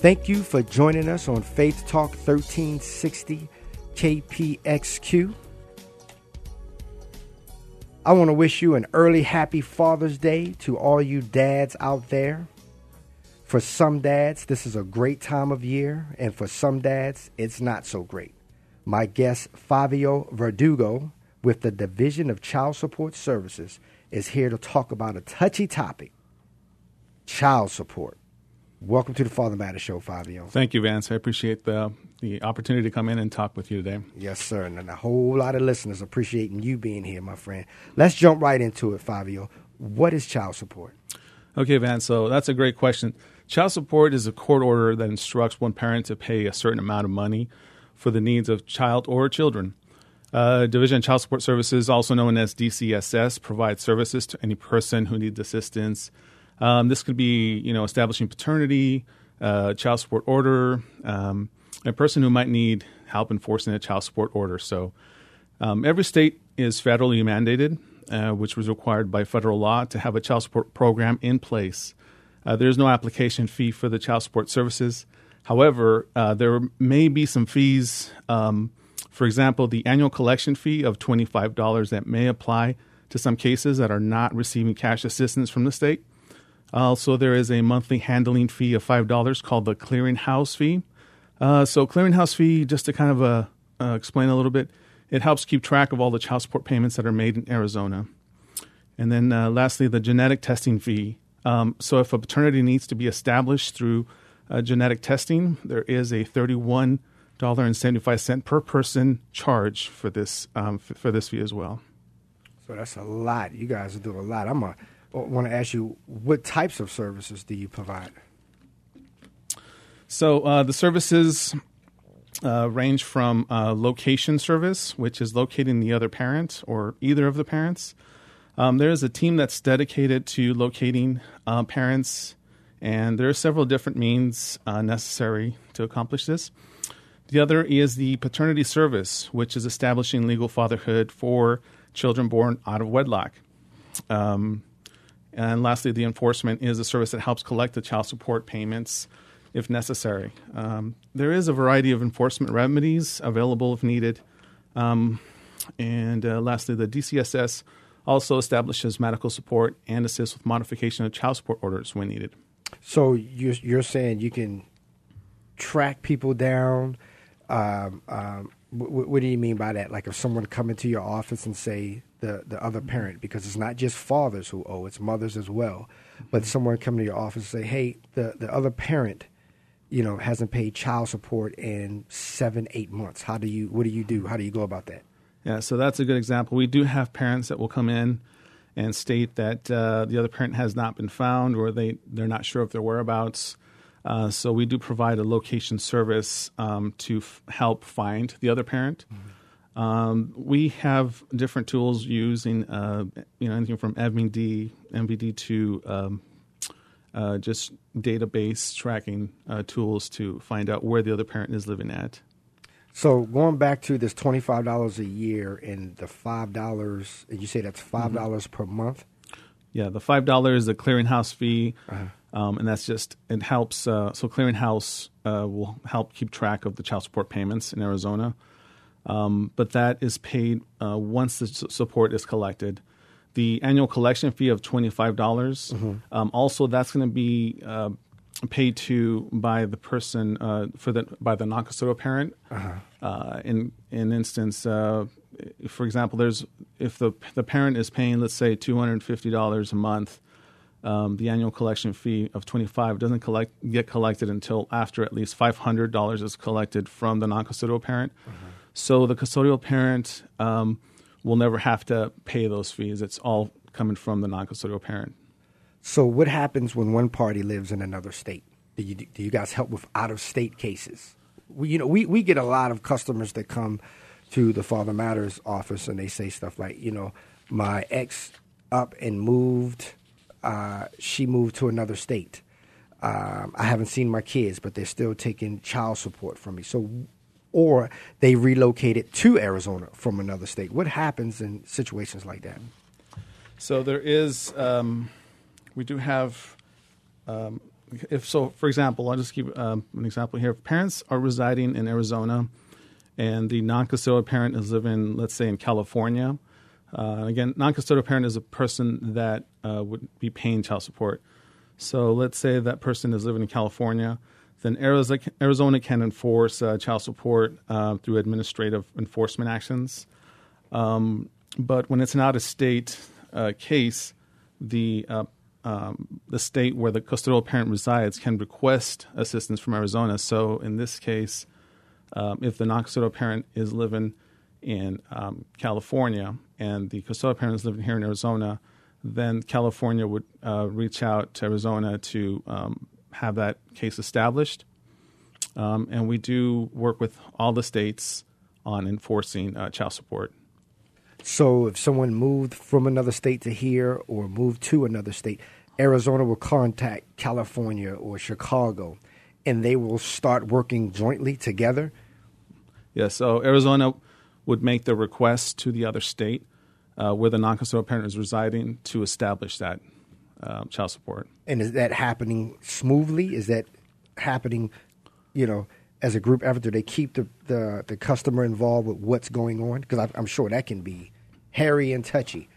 Thank you for joining us on Faith Talk 1360 KPXQ. I want to wish you an early happy Father's Day to all you dads out there. For some dads, this is a great time of year, and for some dads, it's not so great. My guest, Favio Verdugo, with the Division of Child Support Services, is here to talk about a touchy topic child support. Welcome to the Father Matter Show, Favio. Thank you, Vance. I appreciate the the opportunity to come in and talk with you today. Yes, sir. And a whole lot of listeners appreciating you being here, my friend. Let's jump right into it, Favio. What is child support? Okay, Vance. So that's a great question. Child support is a court order that instructs one parent to pay a certain amount of money for the needs of child or children. Uh, Division of Child Support Services, also known as DCSS, provides services to any person who needs assistance um, this could be, you know, establishing paternity, uh, child support order, um, a person who might need help enforcing a child support order. So, um, every state is federally mandated, uh, which was required by federal law to have a child support program in place. Uh, there's no application fee for the child support services. However, uh, there may be some fees. Um, for example, the annual collection fee of $25 that may apply to some cases that are not receiving cash assistance from the state. Also, there is a monthly handling fee of $5 called the clearinghouse fee. Uh, so, clearinghouse fee, just to kind of uh, uh, explain a little bit, it helps keep track of all the child support payments that are made in Arizona. And then, uh, lastly, the genetic testing fee. Um, so, if a paternity needs to be established through uh, genetic testing, there is a $31.75 per person charge for this um, f- for this fee as well. So that's a lot. You guys do a lot. I'm a want to ask you what types of services do you provide? So uh, the services uh, range from uh, location service, which is locating the other parent or either of the parents. Um, there is a team that's dedicated to locating uh, parents, and there are several different means uh, necessary to accomplish this. The other is the paternity service, which is establishing legal fatherhood for children born out of wedlock. Um, and lastly, the enforcement is a service that helps collect the child support payments if necessary. Um, there is a variety of enforcement remedies available if needed. Um, and uh, lastly, the DCSS also establishes medical support and assists with modification of child support orders when needed. So you're, you're saying you can track people down. Um, um, what, what do you mean by that? Like if someone come into your office and say the, the other parent, because it's not just fathers who owe, it's mothers as well. But mm-hmm. someone come to your office and say, hey, the, the other parent, you know, hasn't paid child support in seven, eight months. How do you, what do you do? How do you go about that? Yeah, so that's a good example. We do have parents that will come in and state that uh, the other parent has not been found or they, they're not sure of their whereabouts. Uh, so we do provide a location service um, to f- help find the other parent. Mm-hmm. Um, we have different tools using, uh, you know, anything from MVD, MVD to um, uh, just database tracking uh, tools to find out where the other parent is living at. So going back to this twenty five dollars a year and the five dollars, and you say that's five dollars mm-hmm. per month. Yeah, the five dollars is the clearinghouse fee. Uh-huh. Um, and that's just it helps. Uh, so clearinghouse uh, will help keep track of the child support payments in Arizona, um, but that is paid uh, once the support is collected. The annual collection fee of twenty five dollars. Mm-hmm. Um, also, that's going to be uh, paid to by the person uh, for the by the non-custodial parent. Uh-huh. Uh, in in instance, for example, there's if the the parent is paying, let's say, two hundred fifty dollars a month um, the annual collection fee of 25 doesn't collect get collected until after at least $500 is collected from the non-custodial parent. Mm-hmm. So the custodial parent um, will never have to pay those fees. It's all coming from the non-custodial parent. So what happens when one party lives in another state? Do you, do you guys help with out-of-state cases? we, you know, we, we get a lot of customers that come to the Father Matters office and they say stuff like, you know, my ex up and moved. Uh, she moved to another state. Um, I haven't seen my kids, but they're still taking child support from me. So, or they relocated to Arizona from another state. What happens in situations like that? So there is, um, we do have, um, if so, for example, I'll just give um, an example here. If parents are residing in Arizona and the non custodial parent is living, let's say, in California, uh, again, non custodial parent is a person that uh, would be paying child support. So let's say that person is living in California, then Arizona can enforce uh, child support uh, through administrative enforcement actions. Um, but when it's an out of state uh, case, the uh, um, the state where the custodial parent resides can request assistance from Arizona. So in this case, um, if the non-custodial parent is living in um, California and the custodial parent is living here in Arizona, then California would uh, reach out to Arizona to um, have that case established. Um, and we do work with all the states on enforcing uh, child support. So if someone moved from another state to here or moved to another state, Arizona will contact California or Chicago and they will start working jointly together. Yeah, so Arizona would make the request to the other state uh, where the non-custodial parent is residing to establish that um, child support. And is that happening smoothly? Is that happening, you know, as a group effort? Do they keep the, the, the customer involved with what's going on? Because I'm sure that can be hairy and touchy.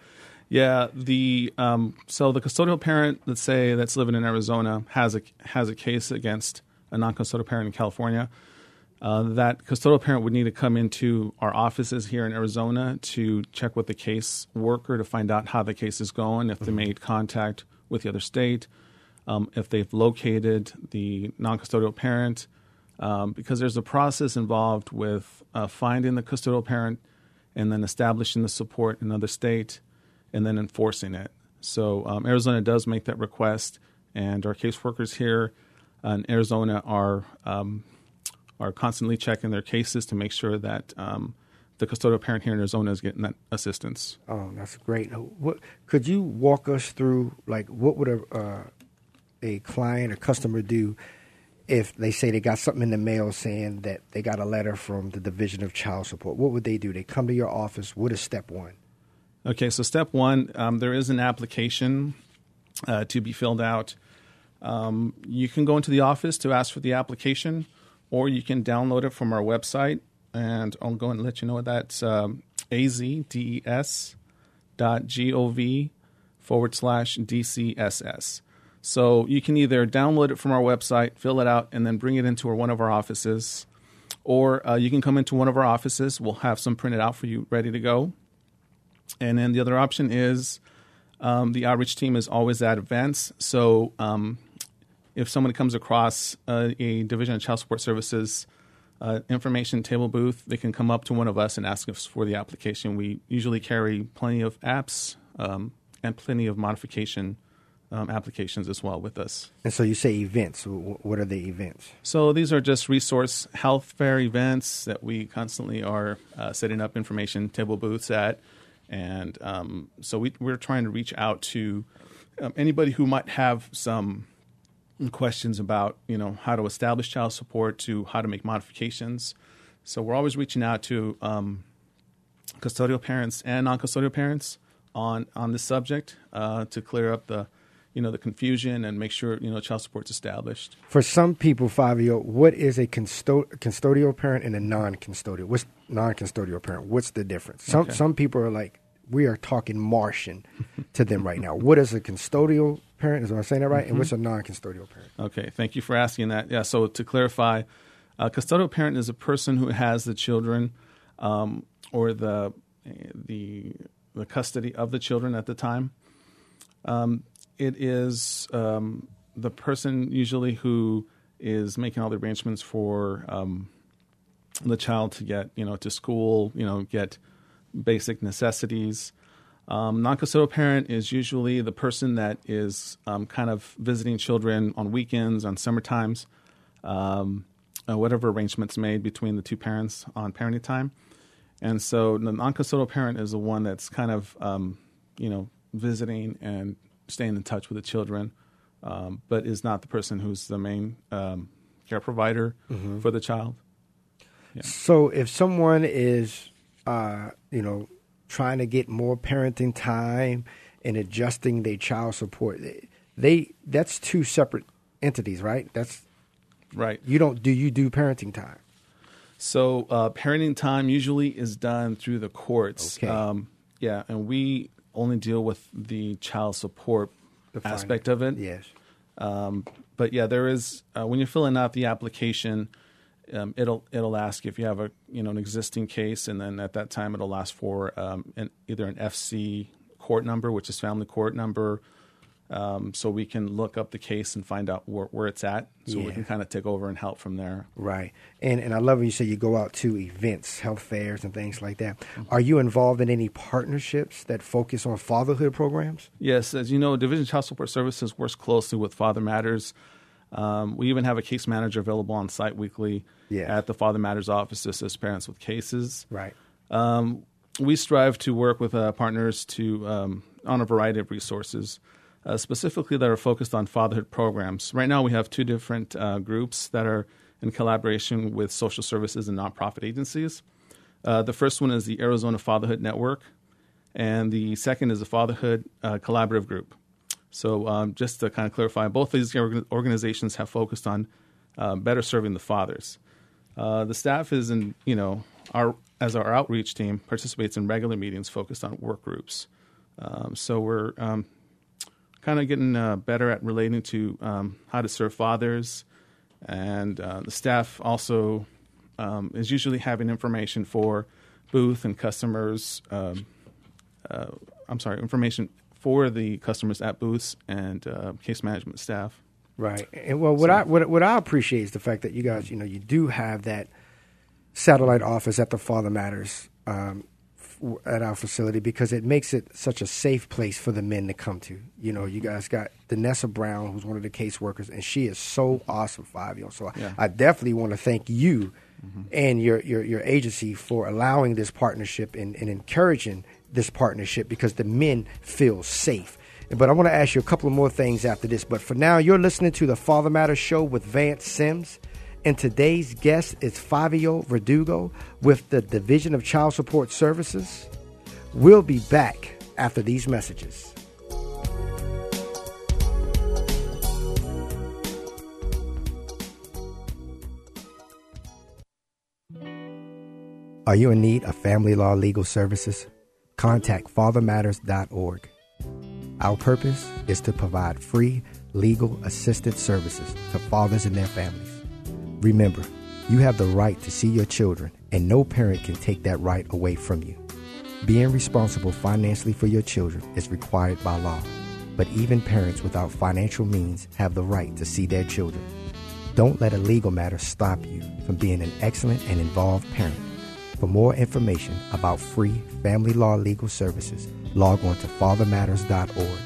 Yeah, the um, so the custodial parent, let's say that's living in Arizona, has a has a case against a non-custodial parent in California. Uh, that custodial parent would need to come into our offices here in Arizona to check with the case worker to find out how the case is going, if they mm-hmm. made contact with the other state, um, if they've located the non-custodial parent, um, because there's a process involved with uh, finding the custodial parent and then establishing the support in another state and then enforcing it. So um, Arizona does make that request, and our caseworkers here in Arizona are um, are constantly checking their cases to make sure that um, the custodial parent here in Arizona is getting that assistance. Oh, that's great. What could you walk us through? Like, what would a uh, a client or customer do if they say they got something in the mail saying that they got a letter from the Division of Child Support? What would they do? They come to your office. What is step one? Okay, so step one, um, there is an application uh, to be filled out. Um, you can go into the office to ask for the application, or you can download it from our website. And I'll go and let you know that's um, azdes dot gov forward slash DCSS. So you can either download it from our website, fill it out, and then bring it into one of our offices. Or uh, you can come into one of our offices. We'll have some printed out for you ready to go. And then the other option is um, the outreach team is always at events. So um, if someone comes across uh, a Division of Child Support Services uh, information table booth, they can come up to one of us and ask us for the application. We usually carry plenty of apps um, and plenty of modification um, applications as well with us. And so you say events. What are the events? So these are just resource health fair events that we constantly are uh, setting up information table booths at. And um, so we, are trying to reach out to um, anybody who might have some questions about you know how to establish child support to how to make modifications. So we're always reaching out to um, custodial parents and non-custodial parents on on this subject uh, to clear up the you know the confusion and make sure you know child support's established. For some people, Favio, what is a custo- custodial parent and a non-custodial? What's non-custodial parent? What's the difference? Some okay. some people are like, we are talking Martian to them right now. What is a custodial parent? Is I saying that right? Mm-hmm. And what's a non-custodial parent? Okay, thank you for asking that. Yeah, so to clarify, a custodial parent is a person who has the children um, or the the the custody of the children at the time. Um, it is um, the person usually who is making all the arrangements for um, the child to get you know to school, you know, get basic necessities. Um, non-custodial parent is usually the person that is um, kind of visiting children on weekends, on summer times. Um, uh, whatever arrangements made between the two parents on parenting time. And so the non-custodial parent is the one that's kind of, um, you know, visiting and staying in touch with the children, um, but is not the person who's the main um, care provider Mm-hmm. for the child. So if someone is, uh, you know, trying to get more parenting time and adjusting their child support, they, that's two separate entities, right? That's Right. you don't do you do parenting time? So uh, parenting time usually is done through the courts. Okay. Um, yeah, and we only deal with the child support The aspect of it. Yes. Um, but yeah, there is uh, when you're filling out the application, um, it'll it'll ask if you have a you know an existing case, and then at that time it'll ask for um, an, either an FC court number, which is family court number, um, so we can look up the case and find out where, where it's at, so we can kind of take over and help from there. Right. And and I love when you say you go out to events, health fairs and things like that. Mm-hmm. Are you involved in any partnerships that focus on fatherhood programs? Yes, as you know, Division of Child Support Services works closely with Father Matters. Um, we even have a case manager available on site weekly Yeah. at the Father Matters office to assist parents with cases. Right. Um, we strive to work with uh, partners to um, on a variety of resources, uh, specifically that are focused on fatherhood programs. Right now, we have two different uh, groups that are in collaboration with social services and nonprofit agencies. Uh, the first one is the Arizona Fatherhood Network, and the second is the Fatherhood uh, Collaborative Group. So, um, just to kind of clarify, both these organizations have focused on uh, better serving the fathers. Uh, the staff is in, you know, our as our outreach team participates in regular meetings focused on work groups. Um, so we're um, kind of getting uh, better at relating to um, how to serve fathers, and uh, the staff also um, is usually having information for booth and customers. Uh, I'm sorry, information for the customers at booths and uh, case management staff. Right. And well, what I what, what I appreciate is the fact that you guys, you know, you do have that satellite office at the Father Matters um, f- at our facility because it makes it such a safe place for the men to come to. You know, you guys got Danessa Brown, who's one of the caseworkers, and she is so awesome, Favio. So I- Yeah. I definitely want to thank you and your, your your agency for allowing this partnership and, and encouraging this partnership because the men feel safe. But I want to ask you a couple of more things after this. But for now, you're listening to the Father Matters Show with Vance Sims. And today's guest is Favio Verdugo with the Division of Child Support Services. We'll be back after these messages. Are you in need of family law legal services? Contact fathermatters.org. Our purpose is to provide free legal assistance services to fathers and their families. Remember, you have the right to see your children, and no parent can take that right away from you. Being responsible financially for your children is required by law, but even parents without financial means have the right to see their children. Don't let a legal matter stop you from being an excellent and involved parent. For more information about free family law legal services, log on to fathermatters.org.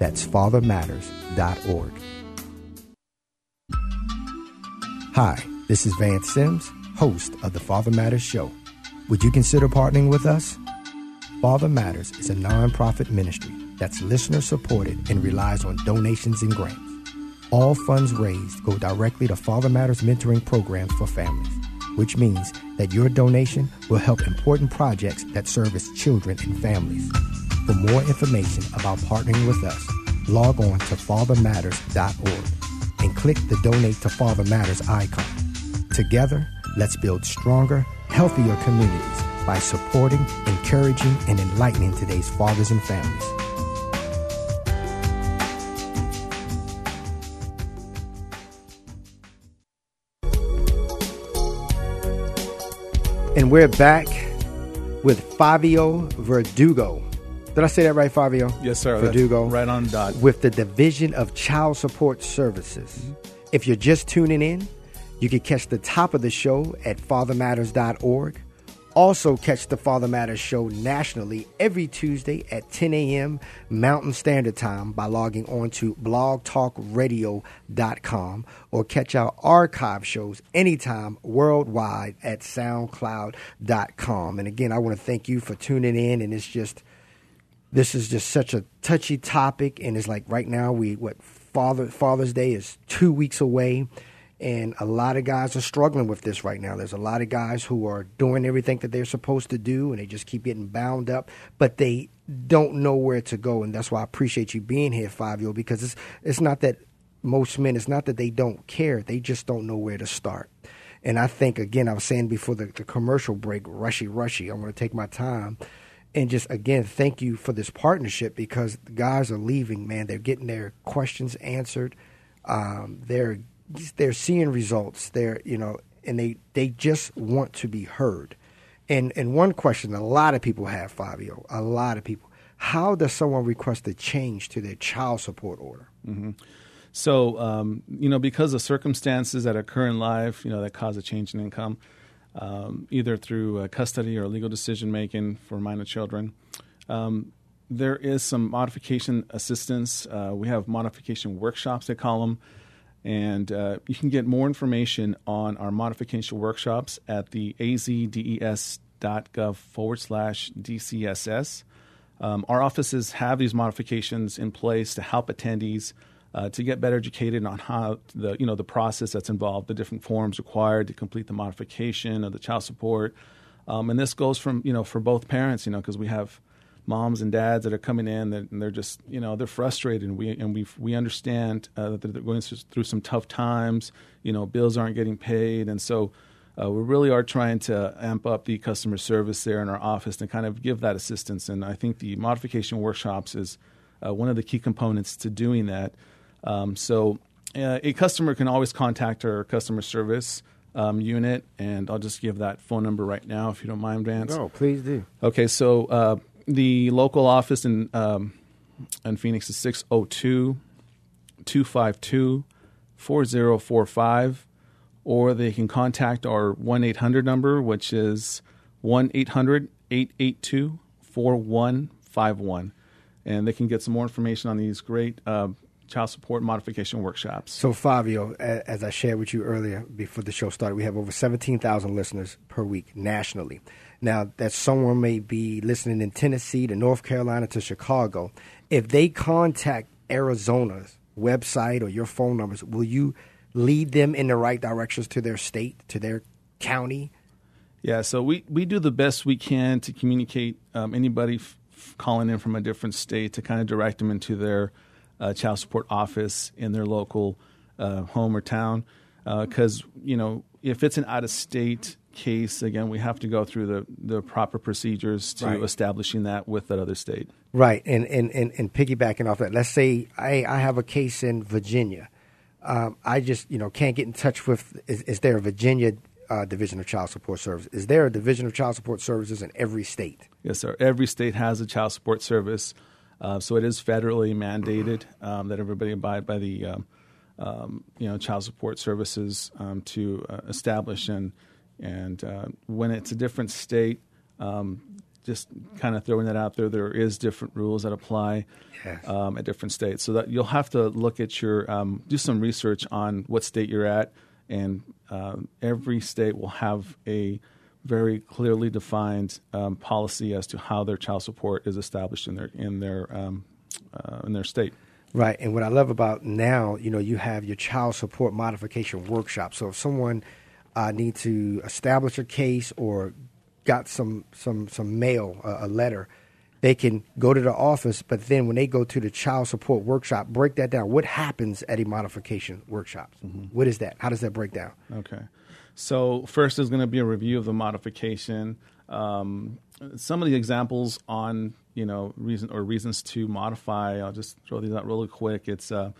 That's fathermatters.org. Hi, this is Vance Sims, host of the Father Matters Show. Would you consider partnering with us? Father Matters is a nonprofit ministry that's listener supported and relies on donations and grants. All funds raised go directly to Father Matters mentoring programs for families, which means that your donation will help important projects that service children and families. For more information about partnering with us, log on to fathermatters.org and click the Donate to Father Matters icon. Together, let's build stronger, healthier communities by supporting, encouraging, and enlightening today's fathers and families. And we're back with Favio Verdugo. Did I say that right, Favio? Yes, sir. Verdugo. right on dot. With the Division of Child Support Services. Mm-hmm. If you're just tuning in, you can catch the top of the show at fathermatters.org Also, catch the Father Matters show nationally every Tuesday at 10 a.m. Mountain Standard Time by logging on to blogtalkradio.com or catch our archive shows anytime worldwide at soundcloud.com. And again, I want to thank you for tuning in. And it's just, this is just such a touchy topic. And it's like right now, we, what, Father, Father's Day is two weeks away. And a lot of guys are struggling with this right now. There's a lot of guys who are doing everything that they're supposed to do and they just keep getting bound up, but they don't know where to go. And that's why I appreciate you being here, Favio, because it's, it's not that most men, it's not that they don't care, they just don't know where to start. And I think, again, I was saying before the, the commercial break, rushy, rushy, I'm going to take my time. And just again, thank you for this partnership because the guys are leaving, man. They're getting their questions answered. Um, they're they're seeing results. They're you know, and they they just want to be heard. And and one question a lot of people have, Favio, a lot of people. How does someone request a change to their child support order? Mm-hmm. So, um, you know, because of circumstances that occur in life, you know, that cause a change in income, um, either through uh, custody or legal decision making for minor children, um, there is some modification assistance. Uh, we have modification workshops, they call them. And uh, you can get more information on our modification workshops at the azdes.gov forward slash DCSS. Um, our offices have these modifications in place to help attendees uh, to get better educated on how the you know the process that's involved, the different forms required to complete the modification of the child support, um, and this goes from you know for both parents, you know, because we have moms and dads that are coming in that, and they're just you know they're frustrated and we and we we understand uh, that they're going through some tough times you know bills aren't getting paid and so uh, we really are trying to amp up the customer service there in our office and kind of give that assistance and I think the modification workshops is uh, one of the key components to doing that um, so uh, a customer can always contact our customer service um, unit, and I'll just give that phone number right now if you don't mind, Vance. No, please do. Okay, so uh, the local office in um, in Phoenix is 602 252 4045, or they can contact our 1 800 number, which is 1 800 882 4151. And they can get some more information on these great uh, child support modification workshops. So, Favio, as I shared with you earlier before the show started, we have over 17,000 listeners per week nationally. Now, that someone may be listening in Tennessee to North Carolina to Chicago. If they contact Arizona's website or your phone numbers, will you lead them in the right directions to their state, to their county? Yeah, so we, we do the best we can to communicate um, anybody f- calling in from a different state to kind of direct them into their uh, child support office in their local uh, home or town. Because, uh, you know, if it's an out of state case, again, we have to go through the, the proper procedures to right. establishing that with that other state. Right. And, and, and, and piggybacking off that, let's say I, I have a case in Virginia. Um, I just, you know, can't get in touch with, is, is there a Virginia uh, Division of Child Support Service. Is there a Division of Child Support Services in every state? Yes, sir. Every state has a child support service. Uh, so it is federally mandated um, that everybody abide by the um, um, you know child support services um, to uh, establish and and uh, when it's a different state, um, just kind of throwing that out there, there is different rules that apply yes. Um, at different states. So that you'll have to look at your do some research on what state you're at, and uh, every state will have a very clearly defined um, policy as to how their child support is established in their in their um, uh, in their state. Right, and what I love about now, you know, you have your child support modification workshop. So if someone uh, need to establish a case or got some some some mail, uh, a letter, they can go to the office. But then when they go to the child support workshop, break that down. What happens at a modification workshop? Mm-hmm. What is that? How does that break down? Okay. So first is going to be a review of the modification. Um, some of the examples on you know reason or reasons to modify. I'll just throw these out really quick. It's uh,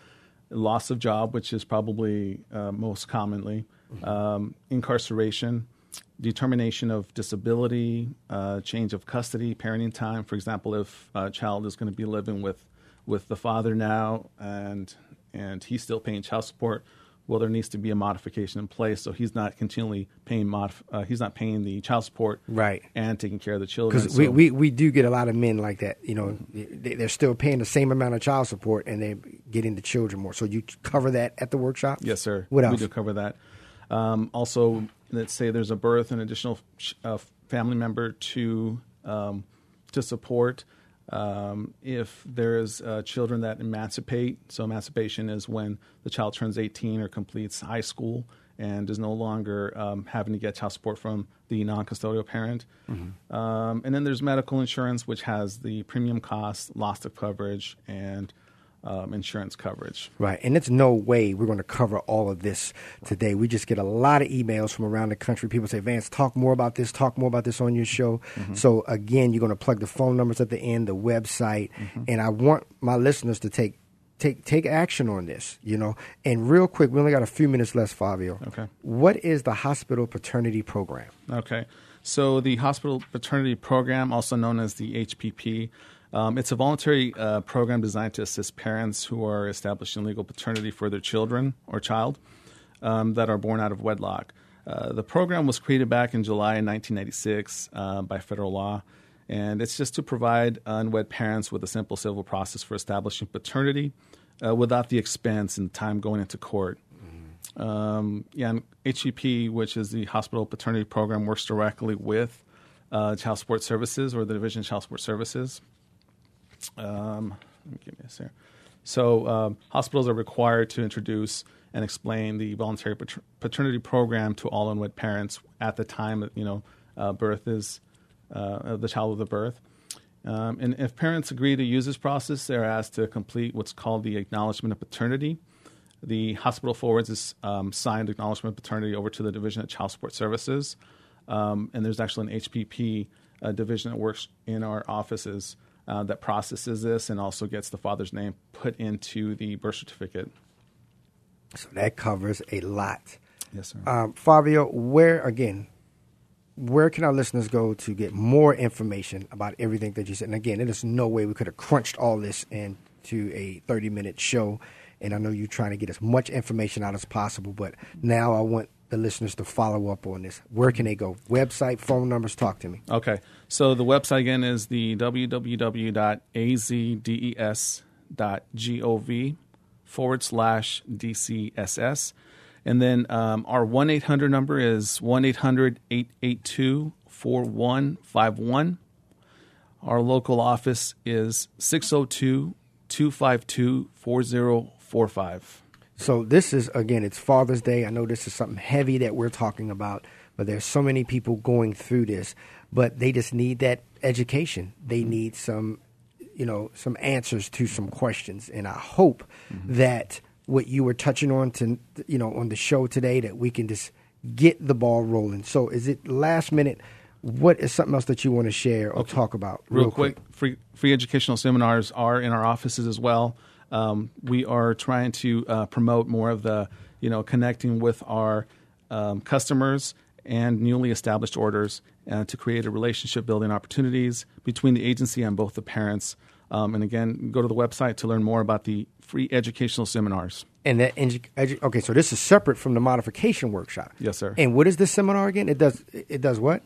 loss of job, which is probably uh, most commonly mm-hmm. um, incarceration, determination of disability, uh, change of custody, parenting time. For example, if a child is going to be living with with the father now and and he's still paying child support well, there needs to be a modification in place so he's not continually paying modif- uh, he's not paying the child support Right. and taking care of the children. Because we, So- we, we do get a lot of men like that. You know, they, they're still paying the same amount of child support and they're getting the children more. So you cover that at the workshop? Yes, sir. What else? We do cover that. Um, also, let's say there's a birth, an additional uh, family member to um, to support. Um, if there is uh, children that emancipate, so emancipation is when the child turns 18 or completes high school and is no longer um, having to get child support from the non-custodial parent. Um, and then there's medical insurance, which has the premium cost, loss of coverage, and um, insurance coverage. Right. And it's no way we're going to cover all of this today. We just get a lot of emails from around the country. People say, Vance, talk more about this, talk more about this on your show. So, again, you're going to plug the phone numbers at the end, the website. And I want my listeners to take. Take take action on this, you know. And real quick, we only got a few minutes left, Favio. Okay. What is the hospital paternity program? Okay. So the hospital paternity program, also known as the HPP, um, it's a voluntary uh, program designed to assist parents who are establishing legal paternity for their children or child um, that are born out of wedlock. Uh, the program was created back in July 1996 uh, by federal law, and it's just to provide unwed parents with a simple civil process for establishing paternity uh, without the expense and time going into court. Um, yeah, and HPP, which is the Hospital Paternity Program, works directly with uh, Child Support Services or the Division of Child Support Services. Um, let me give me this here. So, um, hospitals are required to introduce and explain the voluntary pater- paternity program to all unwed parents at the time you know uh, birth is uh, the child of the birth. Um, and if parents agree to use this process, they're asked to complete what's called the acknowledgement of paternity. The hospital forwards this um, signed acknowledgement of paternity over to the Division of Child Support Services. Um, and there's actually an HPP uh, division that works in our offices uh, that processes this and also gets the father's name put into the birth certificate. So that covers a lot. Yes, sir. Um, Favio, where again? Where can our listeners go to get more information about everything that you said? And again, there's no way we could have crunched all this into a 30 minute show. And I know you're trying to get as much information out as possible, but now I want the listeners to follow up on this. Where can they go? Website, phone numbers, talk to me. Okay. So the website again is the www.azdes.gov forward slash DCSS. And then um, our 1 800 number is 1 800 882 4151. Our local office is 602 252 4045. So this is again, it's Father's Day. I know this is something heavy that we're talking about, but there's so many people going through this, but they just need that education. They mm-hmm. need some, you know, some answers to some questions, and I hope mm-hmm. that what you were touching on to, you know, on the show today, that we can just get the ball rolling. So, is it last minute? What is something else that you want to share or talk about real, quick, free free educational seminars are in our offices as well. Um, we are trying to uh, promote more of the, you know, connecting with our um, customers and newly established orders uh, to create a relationship building opportunities between the agency and both the parents. Um, and again, go to the website to learn more about the free educational seminars. And that edu- edu- okay, so this is separate from the modification workshop. Yes, sir. And what is this seminar again? It does it does what?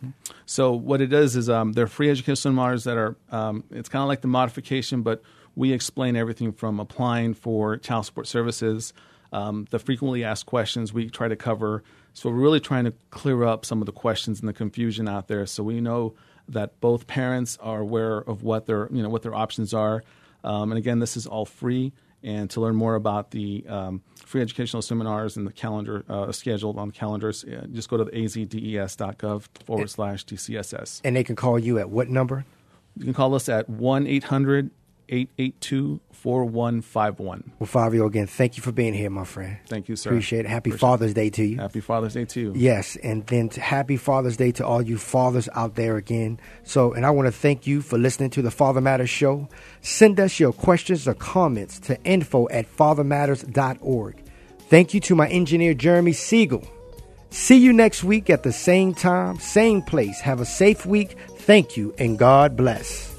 So what it does is um, they're free educational seminars that are um, it's kind of like the modification, but we explain everything from applying for child support services, um, the frequently asked questions we try to cover. So we're really trying to clear up some of the questions and the confusion out there, so we know that both parents are aware of what their you know what their options are. Um, and again, this is all free. And to learn more about the um, free educational seminars and the calendar uh, scheduled on calendars, uh, just go to the azdes.gov forward slash DCSS. And they can call you at what number? You can call us at 1 800 882 4151. Well, Favio, again, thank you for being here, my friend. Thank you, sir. Appreciate it. Happy Appreciate Father's Day to you. Happy Father's Day to you. Yes, and then to happy Father's Day to all you fathers out there again. So, and I want to thank you for listening to the Father Matters show. Send us your questions or comments to info at fathermatters.org. Thank you to my engineer, Jeremy Siegel. See you next week at the same time, same place. Have a safe week. Thank you, and God bless.